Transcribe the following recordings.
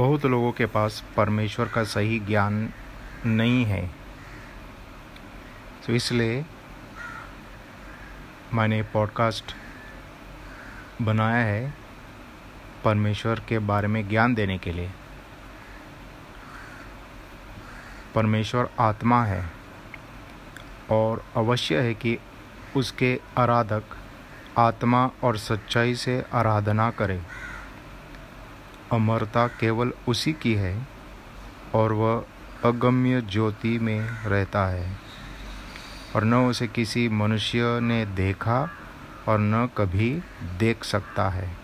बहुत लोगों के पास परमेश्वर का सही ज्ञान नहीं है। तो इसलिए मैंने पॉडकास्ट बनाया है परमेश्वर के बारे में ज्ञान देने के लिए। परमेश्वर आत्मा है और अवश्य है कि उसके आराधक आत्मा और सच्चाई से आराधना करें। अमरता केवल उसी की है और वह अगम्य ज्योति में रहता है। और न उसे किसी मनुष्य ने देखा और न कभी देख सकता है।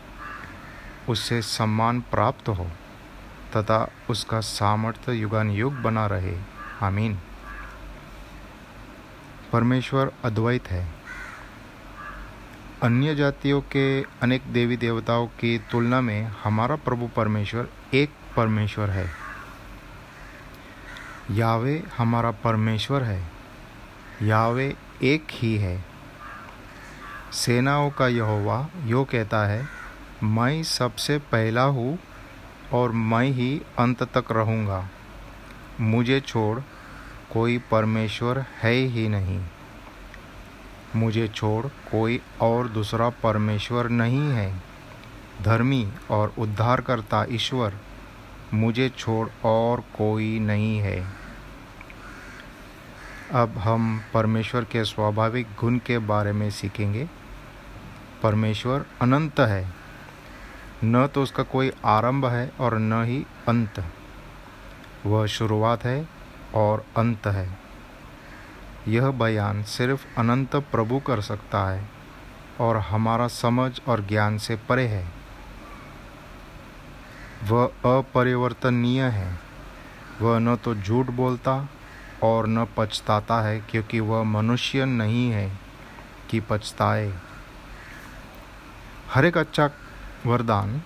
उससे सम्मान प्राप्त हो तथा उसका सामर्थ्य युगान युग बना रहे। आमीन। परमेश्वर अद्वैत है। अन्य जातियों के अनेक देवी देवताओं की तुलना में हमारा प्रभु परमेश्वर एक परमेश्वर है। यावे हमारा परमेश्वर है। यावे एक ही है। सेनाओं का यहोवा यो कहता है, मैं सबसे पहला हूँ और मैं ही अंत तक रहूँगा। मुझे छोड़ कोई परमेश्वर है ही नहीं। मुझे छोड़ कोई और दूसरा परमेश्वर नहीं है। धर्मी और उद्धारकर्ता ईश्वर, मुझे छोड़ और कोई नहीं है। अब हम परमेश्वर के स्वाभाविक गुण के बारे में सीखेंगे। परमेश्वर अनंत है। न तो उसका कोई आरंभ है और न ही अंत। वह शुरुआत है और अंत है। यह बयान सिर्फ़ अनंत प्रभु कर सकता है और हमारा समझ और ज्ञान से परे है। वह अपरिवर्तनीय है। वह न तो झूठ बोलता और न पछताता है, क्योंकि वह मनुष्य नहीं है कि पछताए। हर एक अच्छा वरदान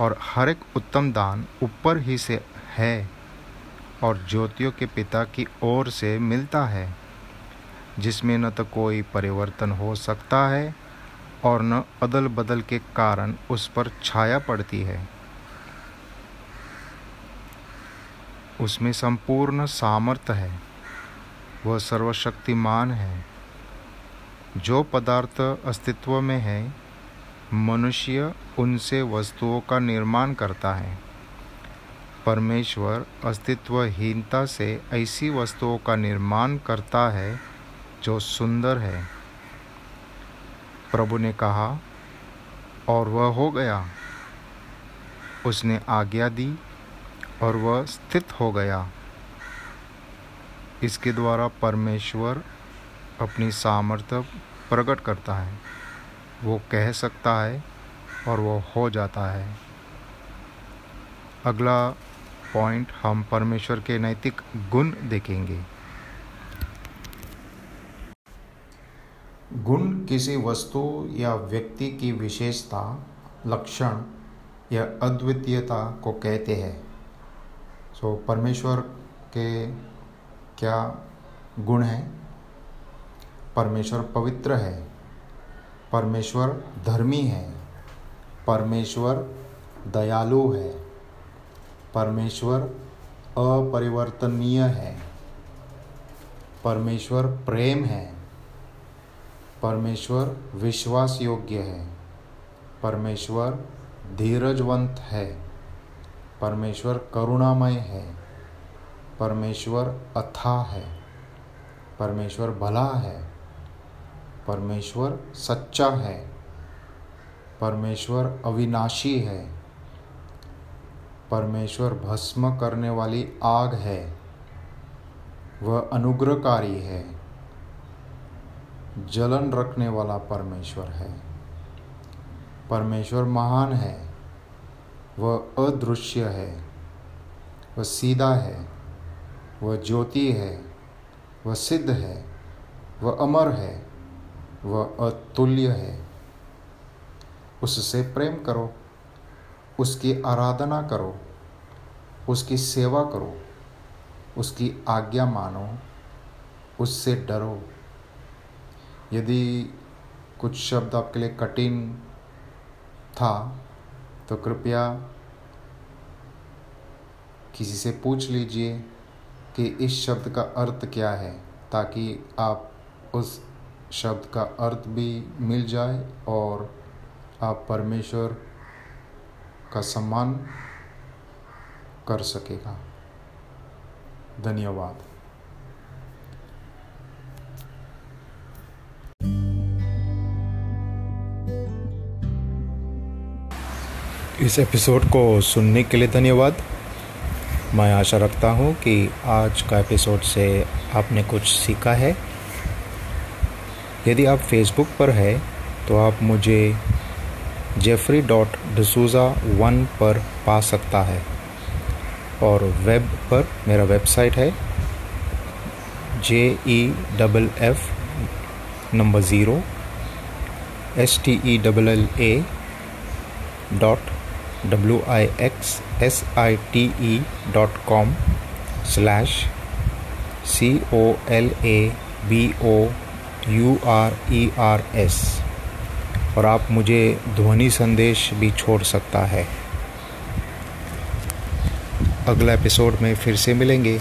और हर एक उत्तम दान ऊपर ही से है और ज्योतियों के पिता की ओर से मिलता है। जिसमें न तो कोई परिवर्तन हो सकता है और न अदल बदल के कारण उस पर छाया पड़ती है। उसमें संपूर्ण सामर्थ्य है। वह सर्वशक्तिमान है। जो पदार्थ अस्तित्व में है, मनुष्य उनसे वस्तुओं का निर्माण करता है। परमेश्वर अस्तित्वहीनता से ऐसी वस्तुओं का निर्माण करता है जो सुंदर है। प्रभु ने कहा, और वह हो गया। उसने आज्ञा दी, और वह स्थित हो गया। इसके द्वारा परमेश्वर अपनी सामर्थ्य प्रकट करता है। वो कह सकता है, और वो हो जाता है। अगला पॉइंट हम परमेश्वर के नैतिक गुण देखेंगे। गुण किसी वस्तु या व्यक्ति की विशेषता लक्षण या अद्वितीयता को कहते हैं। सो so, परमेश्वर के क्या गुण हैं? परमेश्वर पवित्र है। परमेश्वर धर्मी है। परमेश्वर दयालु है। परमेश्वर अपरिवर्तनीय है। परमेश्वर प्रेम है। परमेश्वर विश्वास योग्य है। परमेश्वर धीरजवंत है। परमेश्वर करुणामय है। परमेश्वर अथा है। परमेश्वर भला है। परमेश्वर सच्चा है। परमेश्वर अविनाशी है। परमेश्वर भस्म करने वाली आग है। वह अनुग्रहकारी है। जलन रखने वाला परमेश्वर है। परमेश्वर महान है। वह अदृश्य है। वह सीधा है। वह ज्योति है। वह सिद्ध है। वह अमर है। वह अतुल्य है। उससे प्रेम करो। उसकी आराधना करो। उसकी सेवा करो। उसकी आज्ञा मानो। उससे डरो। यदि कुछ शब्द आपके लिए कठिन था तो कृपया किसी से पूछ लीजिए कि इस शब्द का अर्थ क्या है, ताकि आप उस शब्द का अर्थ भी मिल जाए और आप परमेश्वर का सम्मान कर सकेगा। धन्यवाद। इस एपिसोड को सुनने के लिए धन्यवाद। मैं आशा रखता हूँ कि आज का एपिसोड से आपने कुछ सीखा है। यदि आप फेसबुक पर है तो आप मुझे जेफरी डॉट डसूज़ा वन पर पा सकता है। और वेब पर मेरा वेबसाइट है J E double F number zero S T E double L A dot W I X S I T E dot com slash C O L A B O U R E R S और आप मुझे ध्वनि संदेश भी छोड़ सकता है। अगला एपिसोड में फिर से मिलेंगे।